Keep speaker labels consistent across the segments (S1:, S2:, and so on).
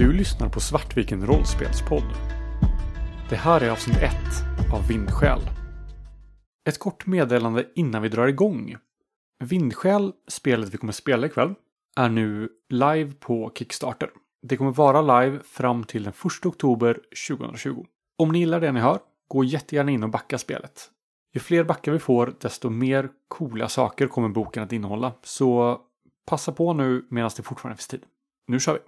S1: Du lyssnar på Svartviken rollspelspodd. Det här är avsnitt 1 av Vindskäl. Ett kort meddelande innan vi drar igång. Vindskäl, spelet vi kommer spela ikväll, är nu live på Kickstarter. Det kommer vara live fram till den 1 oktober 2020. Om ni gillar det ni hör, gå jättegärna in och backa spelet. Ju fler backar vi får, desto mer coola saker kommer boken att innehålla. Så passa på nu medan det fortfarande finns tid. Nu kör vi!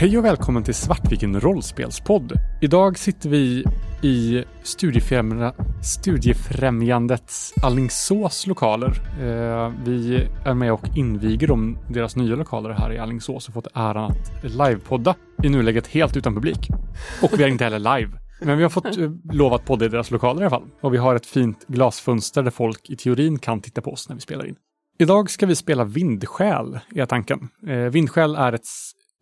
S1: Hej och välkommen till Svartviken rollspelspodd. Idag sitter vi i Studiefrämja, Studiefrämjandets Allingsås lokaler. Eh, vi är med och inviger dem, deras nya lokaler här i Allingsås och fått äran att livepodda. I nuläget helt utan publik. Och vi är inte heller live. Men vi har fått eh, lov att podda i deras lokaler i alla fall. Och vi har ett fint glasfönster där folk i teorin kan titta på oss när vi spelar in. Idag ska vi spela Vindskäl, är tanken. Eh, Vindskäl är ett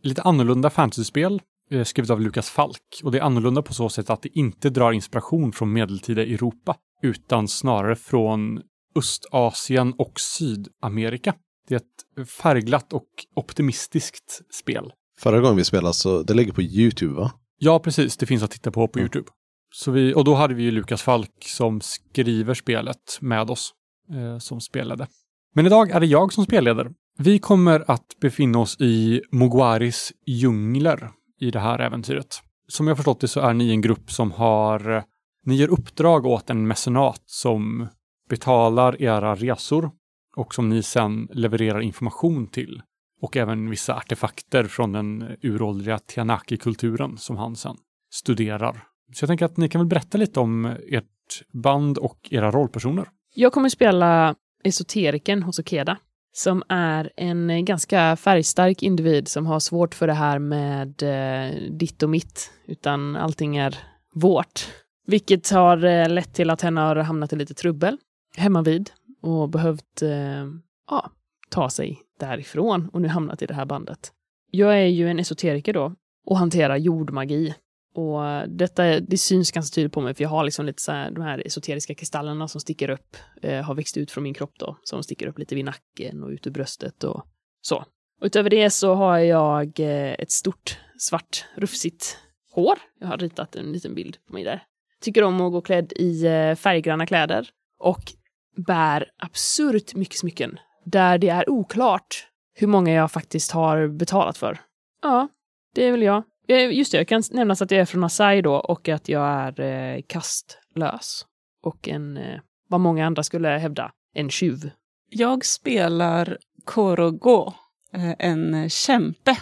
S1: lite annorlunda fantasyspel eh, skrivet av Lukas Falk. Och det är annorlunda på så sätt att det inte drar inspiration från medeltida Europa, utan snarare från Östasien och Sydamerika. Det är ett färgglatt och optimistiskt spel.
S2: Förra gången vi spelade så det ligger på YouTube va?
S1: Ja, precis. Det finns att titta på på mm. YouTube. Så vi, och då hade vi ju Lukas Falk som skriver spelet med oss, eh, som spelade. Men idag är det jag som spelleder vi kommer att befinna oss i Mugwaris djungler i det här äventyret. Som jag förstått det så är ni en grupp som har, ni ger uppdrag åt en mecenat som betalar era resor och som ni sen levererar information till. Och även vissa artefakter från den uråldriga Tianaki-kulturen som han sen studerar. Så jag tänker att ni kan väl berätta lite om ert band och era rollpersoner.
S3: Jag kommer spela esoteriken hos Okeda som är en eh, ganska färgstark individ som har svårt för det här med eh, ditt och mitt, utan allting är vårt. Vilket har eh, lett till att henne har hamnat i lite trubbel hemma vid och behövt eh, ja, ta sig därifrån och nu hamnat i det här bandet. Jag är ju en esoteriker då och hanterar jordmagi och detta det syns ganska tydligt på mig, för jag har liksom lite så här, de här esoteriska kristallerna som sticker upp, eh, har växt ut från min kropp då, som sticker upp lite vid nacken och ut ur bröstet och så. Och utöver det så har jag eh, ett stort svart rufsigt hår. Jag har ritat en liten bild på mig där. Tycker om att gå klädd i eh, färggranna kläder och bär absurt mycket smycken där det är oklart hur många jag faktiskt har betalat för. Ja, det är väl jag. Eh, just det, jag kan nämna att jag är från Asai då och att jag är eh, kastlös. Och en, eh, vad många andra skulle hävda, en tjuv.
S4: Jag spelar Korogo, eh, en kämpe,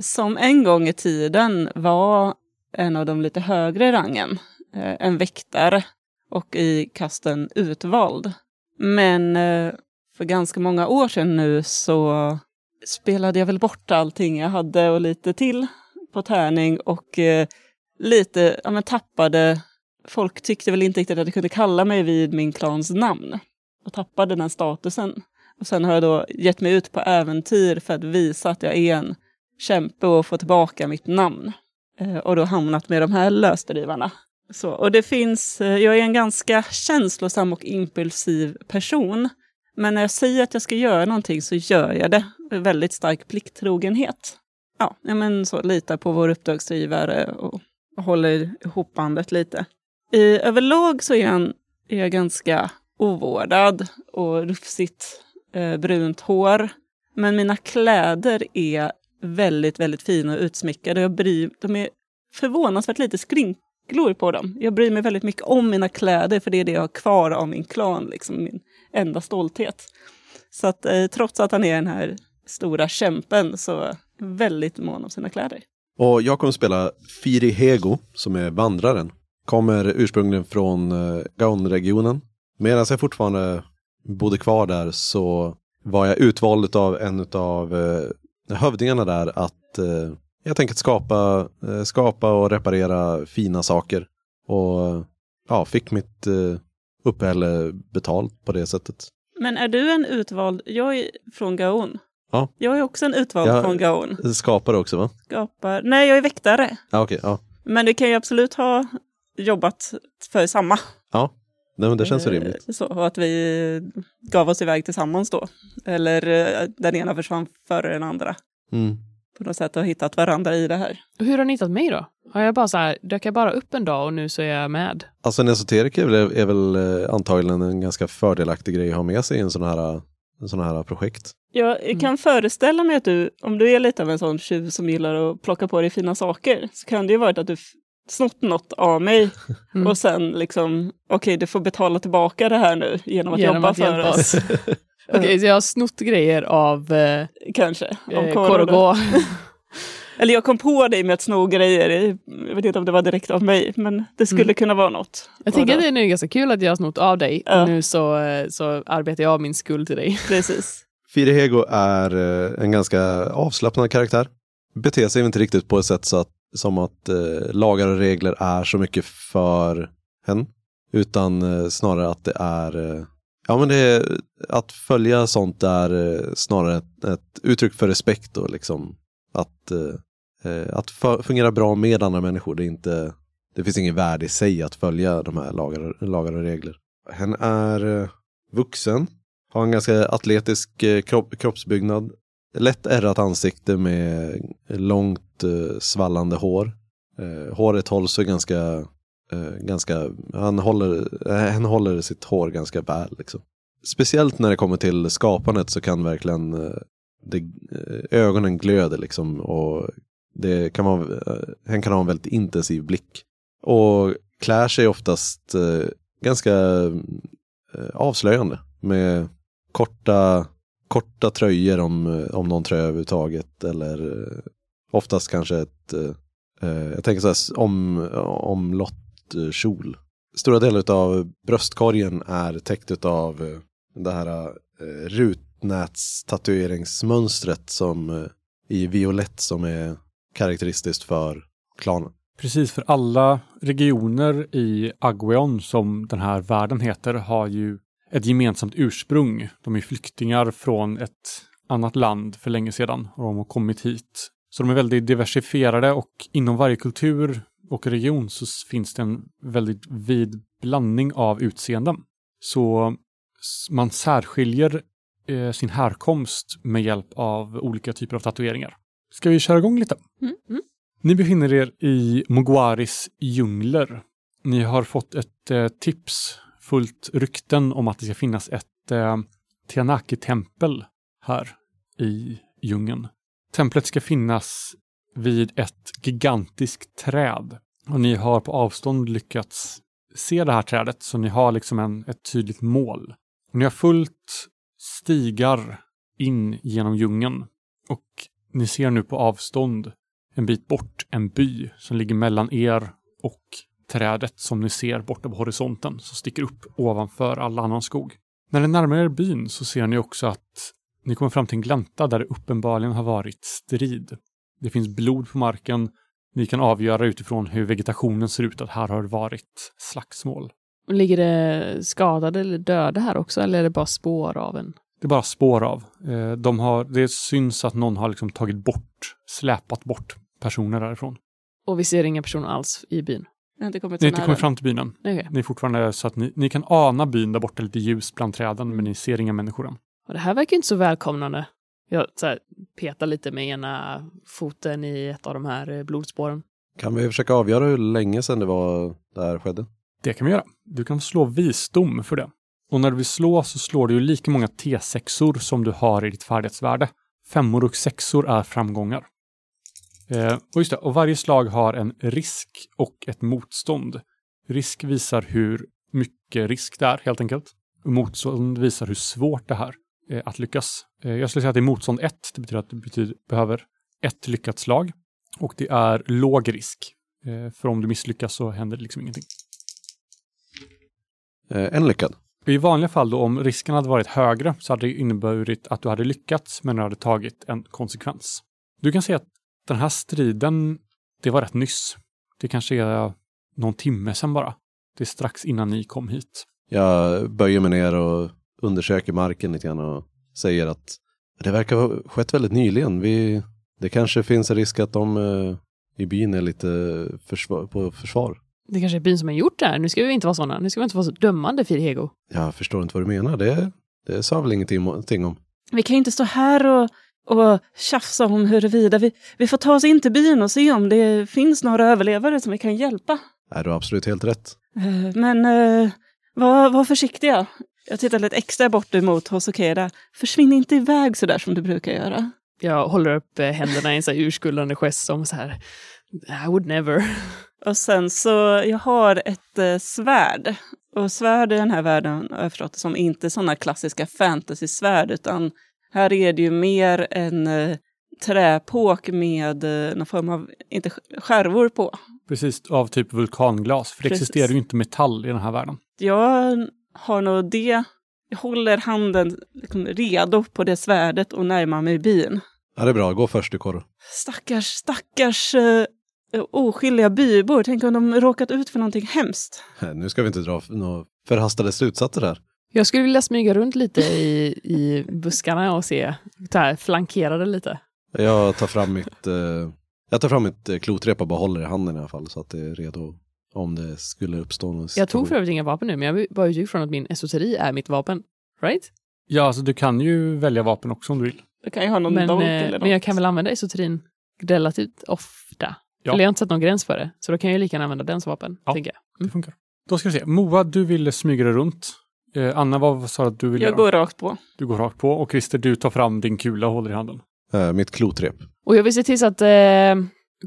S4: som en gång i tiden var en av de lite högre i rangen. En väktare och i kasten utvald. Men för ganska många år sedan nu så spelade jag väl bort allting jag hade och lite till på tärning och eh, lite ja, men tappade... Folk tyckte väl inte riktigt att de kunde kalla mig vid min klans namn och tappade den statusen. Och sen har jag då gett mig ut på äventyr för att visa att jag är en kämpe och få tillbaka mitt namn. Eh, och då hamnat med de här lösdrivarna. Så, och det finns, eh, jag är en ganska känslosam och impulsiv person. Men när jag säger att jag ska göra någonting så gör jag det. Väldigt stark plikttrogenhet ja, men så litar på vår uppdragsgivare och, och håller ihop bandet lite. I, överlag så är jag, är jag ganska ovårdad och rufsigt eh, brunt hår. Men mina kläder är väldigt, väldigt fina och utsmyckade. Jag bryr, de är förvånansvärt lite skrynklor på dem. Jag bryr mig väldigt mycket om mina kläder för det är det jag har kvar av min klan, liksom min enda stolthet. Så att eh, trots att han är den här stora kämpen så väldigt mån om sina kläder.
S2: Och jag kommer spela Firi Hego som är vandraren. Kommer ursprungligen från uh, Gaon-regionen. Medan jag fortfarande bodde kvar där så var jag utvald av en av uh, hövdingarna där att jag tänker skapa, uh, skapa och reparera fina saker. Och ja, fick mitt uppehälle betalt på det sättet.
S4: Men är du en utvald? Jag är från Gaon.
S2: Ja.
S4: Jag är också en utvald
S2: Ja.
S4: från Gaon.
S2: Skapare också va?
S4: Skapar... Nej, jag är väktare.
S2: Ja, okej. ja.
S4: Men det kan ju absolut ha jobbat för samma.
S2: Nej, men det känns
S4: Eh,
S2: rimligt.
S4: Så, och att vi gav oss iväg tillsammans då. Eller eh, den ena försvann före den andra.
S2: Mm.
S4: På något sätt har hittat varandra i det här.
S3: Och hur har ni hittat mig då? Har jag bara så här, dök jag bara upp en dag och nu så är jag med?
S2: Alltså en esoteriker är väl, är väl eh, antagligen en ganska fördelaktig grej att ha med sig i en sån här, en sån här projekt.
S4: Jag
S3: Mm.
S4: kan föreställa mig att du, om du är lite av en sån tjuv som gillar att plocka på dig fina saker, så kan det ju varit att du snott något av mig
S3: Mm.
S4: och sen liksom, okej du får betala tillbaka det här nu genom att
S3: Genom
S4: jobba
S3: att
S4: för
S3: hjälpa
S4: oss.
S3: Okej, så jag har snott grejer av eh,
S4: Kanske. Om
S3: eh. Korogo.
S4: Eller jag kom på dig med att sno grejer, jag vet inte om det var direkt av mig, men det skulle
S3: Mm.
S4: kunna vara något.
S3: Jag tänker
S4: då-
S3: det är nu ganska kul att jag har snott av dig
S4: Ja.
S3: och nu så, eh, så arbetar jag av min skuld till dig.
S4: Precis.
S2: Firehego är eh, en ganska avslappnad karaktär. Beter sig inte riktigt på ett sätt så att, som att eh, lagar och regler är så mycket för hen. Utan eh, snarare att det är, eh, ja men det är, att följa sånt är eh, snarare ett, ett uttryck för respekt och liksom att, eh, eh att fungera bra med andra människor. Det är inte, det finns ingen värde i sig att följa de här lagar, lagar och regler. Hen är eh, vuxen, har en ganska atletisk eh, kropp, kroppsbyggnad. Lätt ärrat ansikte med långt eh, svallande hår. Eh, håret hålls så ganska, ganska han, håller, han håller sitt hår ganska väl. Liksom. Speciellt när det kommer till skapandet så kan verkligen det, ögonen glöder liksom. Och det kan vara, han kan ha en väldigt intensiv blick. Och klär sig oftast ganska avslöjande med korta, korta tröjor om, om någon tröja överhuvudtaget eller eh, oftast kanske ett, eh, eh, jag tänker så här, om, omlott. Stora delar av bröstkorgen är täckt av eh, det här eh, rutnätstatueringsmönstret som eh, i violett som är karaktäristiskt för klanen.
S1: Precis, för alla regioner i Agweon som den här världen heter har ju ett gemensamt ursprung. De är flyktingar från ett annat land för länge sedan och de har kommit hit. Så de är väldigt diversifierade och inom varje kultur och region så finns det en väldigt vid blandning av utseenden. Så man särskiljer eh, sin härkomst med hjälp av olika typer av tatueringar. Ska vi köra igång lite?
S3: Mm. Mm.
S1: Ni befinner er i Mogwaris djungler. Ni har fått ett eh, tips fullt rykten om att det ska finnas ett eh, Tianaki-tempel här i djungeln. Templet ska finnas vid ett gigantiskt träd. Och ni har på avstånd lyckats se det här trädet, så ni har liksom en, ett tydligt mål. Och ni har fullt stigar in genom djungeln. Och ni ser nu på avstånd en bit bort en by som ligger mellan er och trädet som ni ser borta på horisonten som sticker upp ovanför all annan skog. När ni närmar er byn så ser ni också att ni kommer fram till en glänta där det uppenbarligen har varit strid. Det finns blod på marken. Ni kan avgöra utifrån hur vegetationen ser ut att här har varit slagsmål.
S3: Ligger det skadade eller döda här också eller är det bara spår av en?
S1: Det är bara spår av. Eh, De har, det syns att någon har liksom tagit bort, släpat bort personer därifrån.
S3: Och vi ser inga personer alls i byn.
S4: Jag har inte kommit
S1: Ni har inte kommit fram till byn än.
S3: Okej.
S1: Ni är fortfarande så att ni, ni kan ana byn där borta lite ljus bland träden, men ni ser inga människor än.
S3: Och det här verkar inte så välkomnande. Jag så här, petar lite med ena foten i ett av de här eh, blodspåren.
S2: Kan vi försöka avgöra hur länge sedan det var det här skedde?
S1: Det kan vi göra. Du kan slå visdom för det. Och när du vill slå så slår du ju lika många T6or som du har i ditt färdighetsvärde. Femmor och sexor är framgångar. Eh, och just det, och varje slag har en risk och ett motstånd. Risk visar hur mycket risk det är helt enkelt. Motstånd visar hur svårt det är eh, att lyckas. Eh, jag skulle säga att det är motstånd 1. Det betyder att du betyder, behöver ett lyckat slag. Och det är låg risk. Eh, för om du misslyckas så händer det liksom ingenting.
S2: Eh, en lyckad.
S1: I vanliga fall då, om risken hade varit högre så hade det inneburit att du hade lyckats men du hade tagit en konsekvens. Du kan se att den här striden, det var rätt nyss. Det kanske är någon timme sedan bara. Det är strax innan ni kom hit.
S2: Jag böjer mig ner och undersöker marken lite grann och säger att det verkar ha skett väldigt nyligen. Vi, det kanske finns en risk att de eh, i byn är lite försvar, på försvar.
S3: Det kanske är byn som har gjort det här. Nu ska vi inte vara sådana. Nu ska vi inte vara så dömande, Firhego.
S2: Jag förstår inte vad du menar. Det, det sa väl ingenting ingenting om.
S4: Vi kan ju inte stå här och, och tjafsa om huruvida vi, vi får ta oss in till byn och se om det finns några överlevare som vi kan hjälpa.
S2: Nej, du har absolut helt rätt.
S4: Eh, Men eh, var, var försiktiga. Jag tittar lite extra bort emot Hosokeda. Försvinn inte iväg så där som du brukar göra.
S3: Jag håller upp eh, händerna i en så här urskuldande gest som så här, I would never.
S4: Och sen så, jag har ett eh, svärd. Och svärd i den här världen har jag förstått som inte sådana klassiska fantasy-svärd, utan här är det ju mer en eh, träpåk med eh, någon form av, inte sk- skärvor på.
S1: Precis, av typ vulkanglas. För det
S4: Precis.
S1: existerar ju inte metall i den här världen.
S4: Jag har nog det, jag håller handen liksom redo på det svärdet och närmar mig byn.
S2: Ja, det är bra. Gå först du Koro.
S4: Stackars, stackars eh, oskyldiga bybor. Tänk om de råkat ut för någonting hemskt.
S2: Nu ska vi inte dra några förhastade slutsatser här.
S3: Jag skulle vilja smyga runt lite i, i buskarna och se, här, flankera det lite.
S2: Jag tar fram mitt, eh, jag tar fram mitt eh, klotrep och bara håller i handen i alla fall så att det är redo om det skulle uppstå någon
S3: Jag tog för övrigt inga vapen nu, men jag bara utgick från att min esoteri är mitt vapen. Right?
S1: Ja, alltså du kan ju välja vapen också om du vill.
S4: Du kan ju ha någon
S3: Men,
S4: dolk
S3: eh,
S4: eller något.
S3: men jag kan väl använda esoterin relativt ofta.
S1: Ja.
S3: Eller jag har inte sett någon gräns för det, så då kan jag ju lika gärna använda den som vapen,
S1: Ja.
S3: tänker jag.
S1: Det funkar. Då ska vi se. Moa, du ville smyga dig runt. Eh, Anna, vad sa du att du ville
S4: Jag
S1: göra?
S4: går rakt på.
S1: Du går rakt på. Och Christer, du tar fram din kula och håller i handen.
S2: Eh, mitt klotrep.
S3: Och jag vill se till så att eh,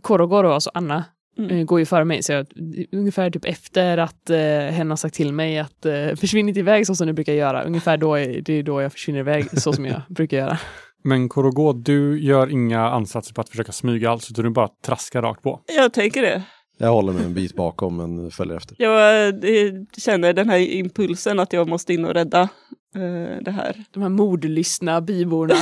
S3: Korogoro, alltså Anna,
S4: Mm.
S3: eh, går ju före mig. Så jag, ungefär typ efter att eh, hen har sagt till mig att eh, försvinn inte iväg så som du brukar göra. Ungefär då är det är då jag försvinner iväg så som jag brukar göra.
S1: Men Korogo, du gör inga ansatser på att försöka smyga alls, utan du bara traskar rakt på.
S4: Jag tänker det.
S2: Jag håller mig en bit bakom men följer efter.
S4: Jag eh, känner den här impulsen att jag måste in och rädda eh, det här.
S3: De här mordlystna byborna.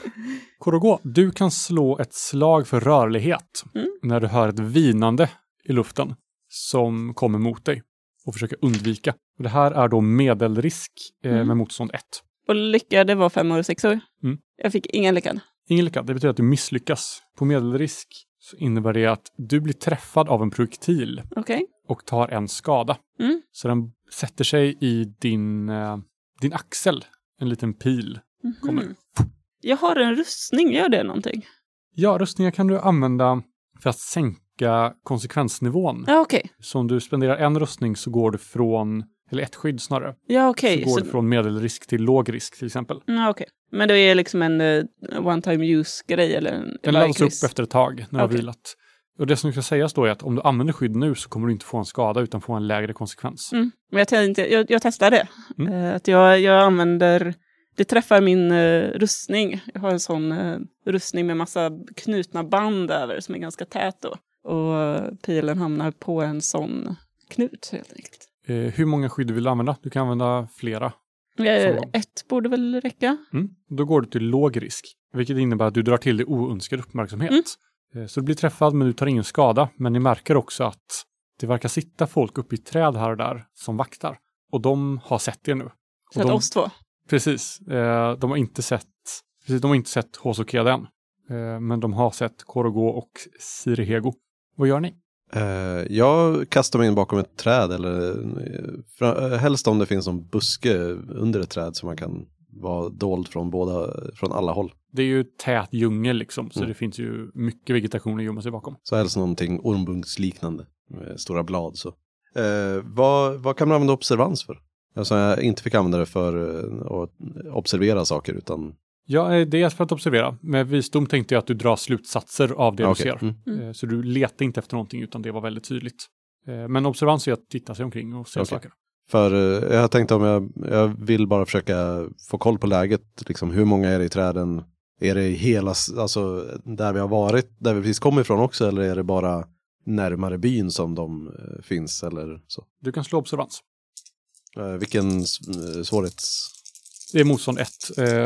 S1: Korogo, du kan slå ett slag för rörlighet
S4: Mm.
S1: när du hör ett vinande i luften som kommer mot dig och försöker undvika. Och det här är då medelrisk eh,
S4: Mm.
S1: med motstånd 1.
S4: Och lyckade var fem och sex år.
S1: Mm.
S4: Jag fick ingen lyckad.
S1: Ingen lyckad, det betyder att du misslyckas. På medelrisk så innebär det att du blir träffad av en projektil
S4: Okej.
S1: och tar en skada.
S4: Mm.
S1: Så den sätter sig i din, eh, din axel. En liten pil kommer.
S4: Mhm. Jag har en rustning, gör det någonting?
S1: Ja, rustningar kan du använda för att sänka konsekvensnivån.
S4: Ja, okej.
S1: Så om du spenderar en rustning så går du från, eller ett skydd snarare,
S4: Ja, okej.
S1: så går
S4: Så-
S1: du från medelrisk till låg risk till exempel.
S4: Ja, okej. Men det är liksom en eh, one time use-grej eller en
S1: Den laddas upp efter ett tag när du
S4: Okej.
S1: har vilat. Och det som ska sägas då är att om du använder skydd nu så kommer du inte få en skada utan få en lägre konsekvens.
S4: Mm. Men jag, tänkte, jag, jag testar det.
S1: Mm.
S4: Eh, att jag, jag använder, det träffar min eh, rustning. Jag har en sån eh, rustning med massa knutna band över som är ganska tät då. Och pilen hamnar på en sån knut helt enkelt.
S1: Hur många skydd vill du använda? Du kan använda flera.
S4: Eh, ett borde väl räcka?
S1: Mm. Då går du till låg risk, vilket innebär att du drar till dig oönskad uppmärksamhet.
S4: Mm.
S1: Eh, Så du blir träffad men du tar ingen skada. Men ni märker också att det verkar sitta folk uppe i träd här och där som vaktar. Och de har sett er nu.
S4: Att
S1: de,
S4: oss två.
S1: Precis. Eh, de har inte sett, precis, de har inte sett Hosokeda än. Men de har sett Korogo och Sirihego. Vad gör ni?
S2: Eh, jag kastar mig in bakom ett träd eller eh, fra, eh, helst om det finns någon buske under ett träd så man kan vara dold från båda, från alla håll.
S1: Det är ju tät djungel liksom, så
S2: Mm.
S1: det finns ju mycket vegetation att gömma sig bakom.
S2: Så helst någonting ormbunksliknande med stora blad. Så. Eh, vad, vad kan man använda observans för? Alltså jag inte fick använda det för att observera saker utan...
S1: Ja, eh, det är för att observera. Med visdom tänkte jag att du drar slutsatser av det
S2: Ah,
S1: du ser.
S2: Mm.
S4: Mm.
S1: Eh, Så du letar inte efter någonting utan det var väldigt tydligt. Eh, Men observans är att titta sig omkring och se
S2: Okej.
S1: saker.
S2: För jag tänkte om jag, jag vill bara försöka få koll på läget. Liksom, hur många är det i träden? Är det hela, alltså där vi har varit, där vi precis kom ifrån också? Eller är det bara närmare byn som de finns? Eller så?
S1: Du kan slå observans.
S2: Vilken svårighets...
S1: Det är motstånd 1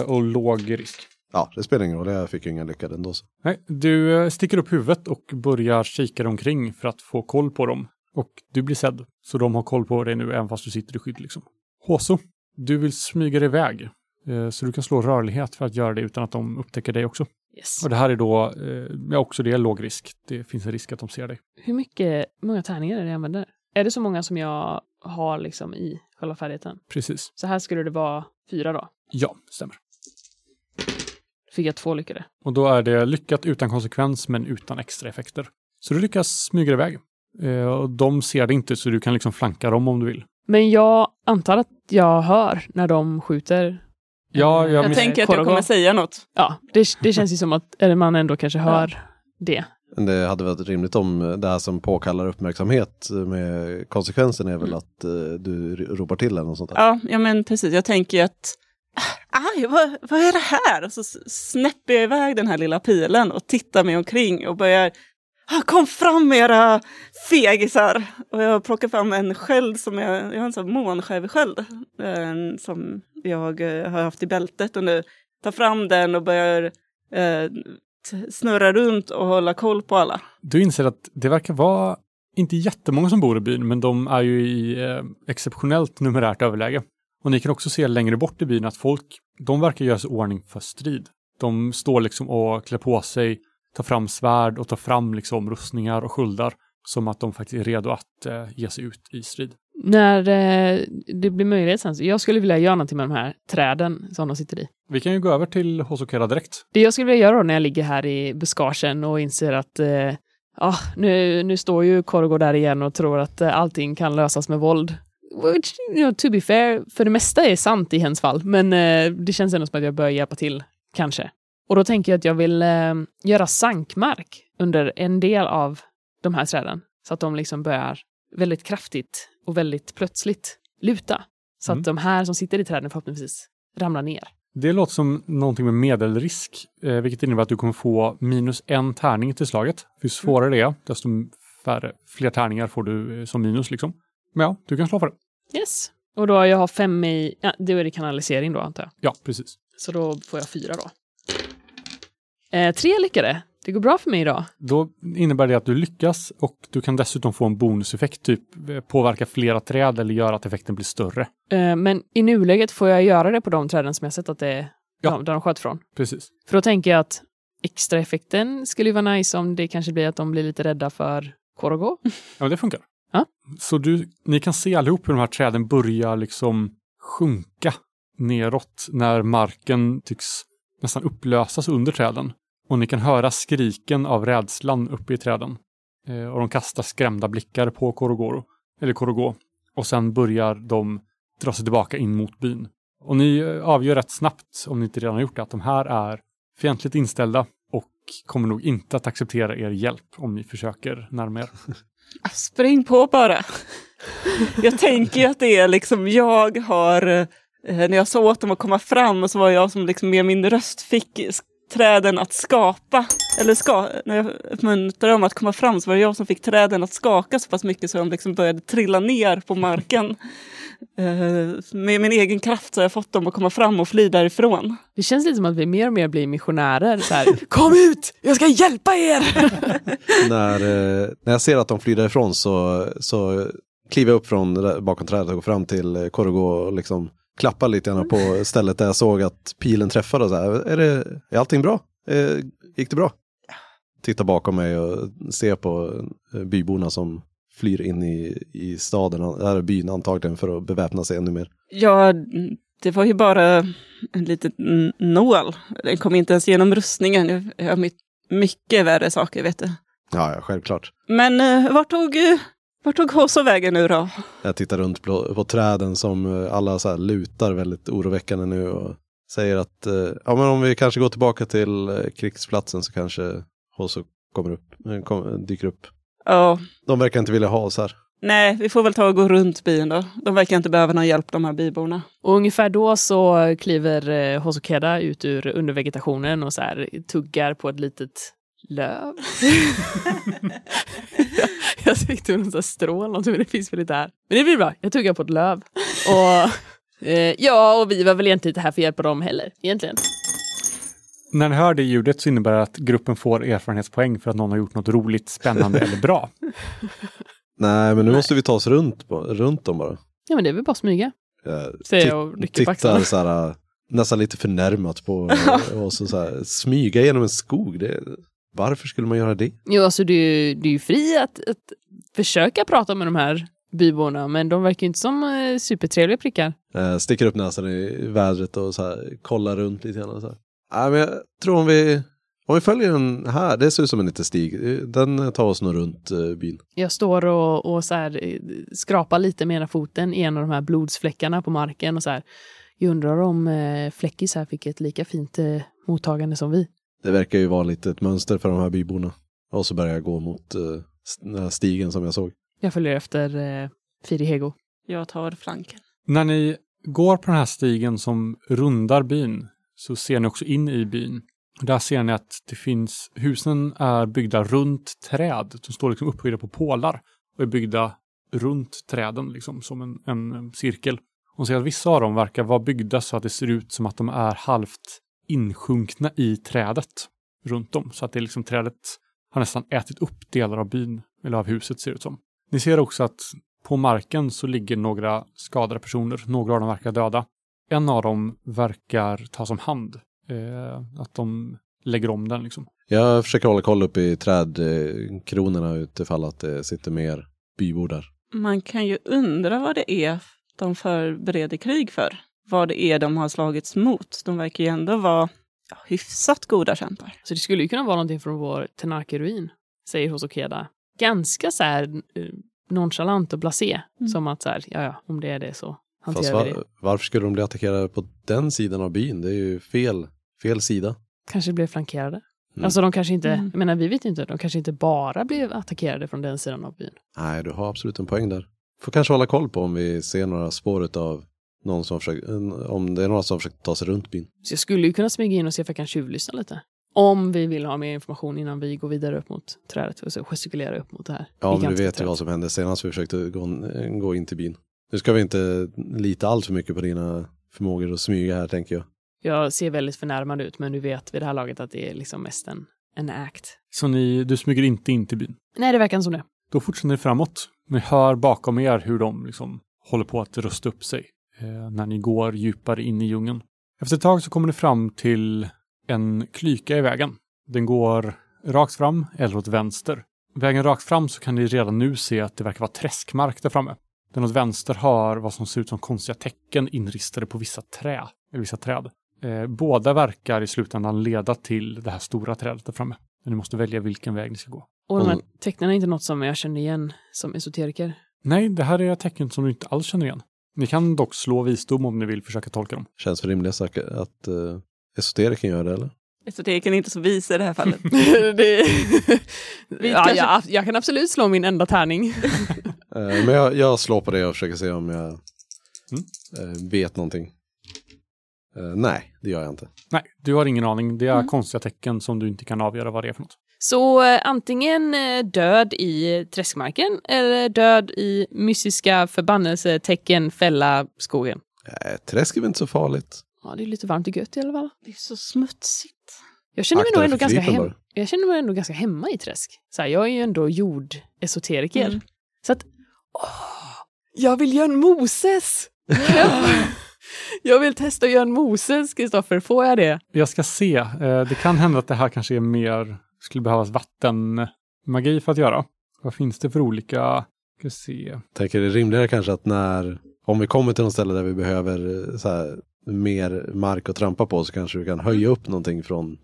S1: och låg risk.
S2: Ja, det spelar ingen roll. Jag fick ju ingen lyckad ändå. Så.
S1: Nej, du eh, sticker upp huvudet och börjar kika omkring för att få koll på dem. Och du blir sedd. Så de har koll på dig nu även fast du sitter i skydd liksom. Håso, du vill smyga dig iväg. Eh, så du kan slå rörlighet för att göra det utan att de upptäcker dig också.
S3: Yes.
S1: Och det här är då, eh, ja också det är låg risk. Det finns en risk att de ser dig.
S3: Hur mycket, många tärningar är det jag använder? Är det så många som jag har liksom i själva färdigheten?
S1: Precis.
S3: Så här skulle det vara fyra då.
S1: Ja, stämmer.
S3: Fick jag två lyckade.
S1: Och då är det lyckat utan konsekvens men utan extra effekter. Så du lyckas smyga iväg. Eh, och de ser det inte så du kan liksom flanka dem om du vill.
S3: Men jag antar att jag hör när de skjuter.
S1: Ja, jag
S4: Jag tänker att jag kommer säga något.
S3: Ja, det, det känns ju som att eller man ändå kanske hör det.
S2: Men det hade varit rimligt om det här som påkallar uppmärksamhet med konsekvensen är väl
S3: Mm.
S2: att eh, du ropar till eller något sånt där.
S4: Ja, ja men precis. Jag tänker att aj, vad, vad är det här? Och så snäpper jag iväg den här lilla pilen och tittar mig omkring och börjar ah, Kom fram era fegisar! Och jag plockar fram en sköld som jag, jag har en sån månskävsköld eh, som jag eh, har haft i bältet och nu tar fram den och börjar eh, snurra runt och hålla koll på alla.
S1: Du inser att det verkar vara inte jättemånga som bor i byn, men de är ju i eh, exceptionellt numerärt överläge. Och ni kan också se längre bort i byn att folk, de verkar göra sig i ordning för strid. De står liksom och klär på sig, tar fram svärd och tar fram liksom rustningar och sköldar. Som att de faktiskt är redo att eh, ge sig ut i strid.
S3: När eh, det blir möjlighet sen, så jag skulle vilja göra någonting med de här träden som de sitter i.
S1: Vi kan ju gå över till Hosokera direkt.
S3: Det jag skulle vilja göra då när jag ligger här i buskagen och inser att eh, ah, nu, nu står ju Korgo där igen och tror att eh, allting kan lösas med våld. Which, you know, to be fair, för det mesta är sant i hens fall, men eh, det känns ändå som att jag bör hjälpa till, kanske. Och då tänker jag att jag vill eh, göra sankmark under en del av de här träden, så att de liksom börjar väldigt kraftigt och väldigt plötsligt luta. Så
S1: Mm.
S3: att de här som sitter i träden förhoppningsvis ramlar ner.
S1: Det låter som någonting med medelrisk, eh, vilket innebär att du kommer få minus en tärning till slaget. Ju svårare det är, desto färre, fler tärningar får du eh, som minus liksom. Men ja, du kan slå för det.
S3: Yes. Och då jag har fem i, ja, det är det kanalisering då antar jag.
S1: Ja, precis.
S3: Så då får jag fyra då. Eh, tre lyckade. Det går bra för mig idag.
S1: Då innebär det att du lyckas och du kan dessutom få en bonuseffekt, typ eh, påverka flera träd eller göra att effekten blir större.
S3: Eh, men i nuläget får jag göra det på de träden som jag sett att det är,
S1: Ja.
S3: där de sköt från.
S1: Precis.
S3: För då tänker jag att extra effekten skulle ju vara nice om det kanske blir att de blir lite rädda för Korogo.
S1: Ja, men det funkar.
S3: Ja.
S1: Så du, ni kan se allihop hur de här träden börjar liksom sjunka neråt när marken tycks nästan upplösas under träden. Och ni kan höra skriken av rädslan uppe i träden. Eh, och de kastar skrämda blickar på Korogoro, eller Korogo. Och sen börjar de dra sig tillbaka in mot byn. Och ni eh, avgör rätt snabbt, om ni inte redan har gjort det, att de här är fientligt inställda och kommer nog inte att acceptera er hjälp om ni försöker närma er.
S4: Ah, spring på bara. Jag tänker ju att det är liksom jag har, eh, när jag sa åt dem att komma fram och så var jag som liksom med min röst fick träden att skapa. Eller ska, när jag uppmuntrade dem att komma fram så var det jag som fick träden att skaka så pass mycket så de liksom började trilla ner på marken. Eh, med min egen kraft så har jag fått dem att komma fram och fly därifrån.
S3: Det känns lite som att vi mer och mer blir missionärer. Så här, Kom ut! Jag ska hjälpa er!
S2: när, eh, när jag ser att de flyr därifrån så, så kliver jag upp från bakom trädet och går fram till eh, Korogo och liksom klappar lite grann på stället där jag såg att pilen träffade. Så här, är, det, är allting bra? Eh, gick det bra? Tittar bakom mig och ser på eh, byborna som flyr in i, i staden, eller byn antagligen för att beväpna sig ännu mer.
S4: Ja, det var ju bara en liten nål. Den kom inte ens genom rustningen. Jag- har my- mycket värre saker, vet du.
S2: Ja, ja självklart.
S4: Men eh, vart tog, eh, vart tog Hoso vägen nu då?
S2: Jag tittar runt på, på träden som eh, alla så här lutar väldigt oroväckande nu och säger att eh, ja, men om vi kanske går tillbaka till eh, krigsplatsen så kanske Hoso kommer upp, eh, kom, dyker upp.
S4: Ja,
S2: De verkar inte vilja ha oss här.
S4: nej, vi får väl ta och gå runt byn då. De verkar inte behöva någon hjälp, de här byborna.
S3: Och ungefär då så kliver eh, Hosokeda ut ur undervegetationen och så här tuggar på ett litet löv. jag, tyckte något så här strå eller någonting, men det finns väl inte här. Men det blir bra, jag tuggar på ett löv. Och eh, ja, och vi var väl egentligen inte här för att hjälpa dem heller, egentligen.
S1: När ni hör det ljudet så innebär det att gruppen får erfarenhetspoäng för att någon har gjort något roligt, spännande eller bra.
S2: Nej, men nu måste vi ta oss runt, runt dem bara.
S3: Ja, men det är väl bara att smyga.
S2: Jag
S3: Säger jag och rycker på
S2: tittar så här, äh, nästan lite förnärmat på och så, så här, smyga genom en skog. Det, varför skulle man göra det?
S3: Jo, alltså du, du är ju fri att, att försöka prata med de här byborna, men de verkar inte som eh, supertrevliga prickar.
S2: Eh, sticker upp näsan i vädret och så här, kollar runt lite grann. Och så här. Nej, men jag tror om vi, om vi följer den här, det ser ut som en liten stig. Den tar oss nog runt eh, byn.
S3: Jag står och, och så här, eh, skrapar lite med ena foten i en av de här blodsfläckarna på marken och så här. Jag undrar om eh, Fläckis här fick ett lika fint eh, mottagande som vi.
S2: Det verkar ju vara lite ett mönster för de här byborna. Och så börjar jag gå mot eh, st- den här stigen som jag såg.
S3: Jag följer efter eh, Firi Hego.
S4: Jag tar flanken.
S1: När ni går på den här stigen som rundar byn så ser ni också in i byn. Där ser ni att det finns, husen är byggda runt träd. De står liksom upphöjda på pålar och är byggda runt träden liksom som en, en cirkel. Och ser att vissa av dem verkar vara byggda så att det ser ut som att de är halvt insjunkna i trädet runt om. Så att det är liksom trädet har nästan ätit upp delar av byn, eller av huset ser det ut som. Ni ser också att på marken så ligger några skadade personer. Några av dem verkar döda. En av dem verkar ta som hand. Eh, att de lägger om den liksom.
S2: Jag försöker hålla koll upp i trädkronorna utifall att det sitter mer bybor där.
S4: Man kan ju undra vad det är de förbereder krig för. Vad det är de har slagits mot. De verkar ju ändå vara ja, hyfsat goda kämpar.
S3: Så det skulle ju kunna vara någonting från vår Tenarke-ruin, säger Hosokeda. Ganska så här eh, nonchalant och blasé.
S4: Mm.
S3: Som att så här, ja ja, om det är det så
S2: Fast
S3: hanterar vi det.
S2: var, varför skulle de bli attackerade på den sidan av byn? Det är ju fel, fel sida.
S3: Kanske blev flankerade.
S2: Mm.
S3: Alltså de kanske inte,
S4: Mm.
S3: jag menar vi vet inte, de kanske inte bara blev attackerade från den sidan av byn.
S2: Nej, du har absolut en poäng där. Får kanske hålla koll på om vi ser några spår av någon som försöker, om det är några som försöker ta sig runt byn.
S3: Så jag skulle ju kunna smyga in och se om jag kan tjuvlyssna lite. Om vi vill ha mer information innan vi går vidare upp mot trädet och så gestikulera upp mot det här.
S2: Ja, men du vet ju vad som hände senast vi försökte gå, gå in till byn. Nu ska vi inte lita allt för mycket på dina förmågor att smyga här, tänker jag.
S3: Jag ser väldigt förnärmad ut, men du vet vid det här laget att det är liksom mest en, en act.
S1: Så ni, du smyger inte in till byn.
S3: Nej, det verkar inte som det.
S1: Då fortsätter ni framåt. Ni hör bakom er hur de liksom håller på att rusta upp sig när ni går djupare in i djungeln. Efter ett tag så kommer ni fram till en klyka i vägen. Den går rakt fram eller åt vänster. Vägen rakt fram så kan ni redan nu se att det verkar vara träskmark där framme. Den åt vänster har vad som ser ut som konstiga tecken inristade på vissa trä, eller vissa träd. Eh, båda verkar i slutändan leda till det här stora trädet där framme. Men ni måste välja vilken väg ni ska gå.
S3: Och de här
S2: Mm.
S3: tecknen är inte något som jag känner igen som esoteriker.
S1: Nej, det här är tecken som du inte alls känner igen. Ni kan dock slå visdom om ni vill försöka tolka dem.
S2: Känns för rimligt att, att uh, esoteriken gör det, eller?
S4: Esoteriken är inte så vis i det här fallet.
S3: det... Ja,
S4: kanske-
S3: jag, jag kan absolut slå min enda tärning.
S2: Eh, men jag, jag slår på det och försöker se om jag
S1: Mm.
S2: eh, vet någonting. Eh, nej, det gör jag inte.
S1: Nej, du har ingen aning. Det är
S3: Mm.
S1: konstiga tecken som du inte kan avgöra vad det är för något.
S3: Så eh, antingen eh, död i träskmarken eller död i mystiska förbannelsetecken fälla skogen.
S2: Eh, träsk är väl inte så farligt.
S3: Ja, det är lite varmt och gött i alla fall.
S4: Det är så smutsigt.
S3: Jag känner mig
S2: Akta
S3: nog ändå ganska, hem...
S2: bara.
S3: jag känner mig ändå ganska hemma i träsk. Så här, jag är ju ändå jordesoteriker.
S4: Mm.
S3: Så att, åh, jag vill göra en Moses! jag vill testa att göra en Moses, Kristoffer. Får jag det?
S1: Jag ska se. Eh, det kan hända att det här kanske är mer, skulle behövas vattenmagi för att göra. Vad finns det för olika, ska se.
S2: Tänker det är rimligare kanske att när, om vi kommer till något ställe där vi behöver eh, så här, mer mark att trampa på så kanske vi kan höja upp någonting från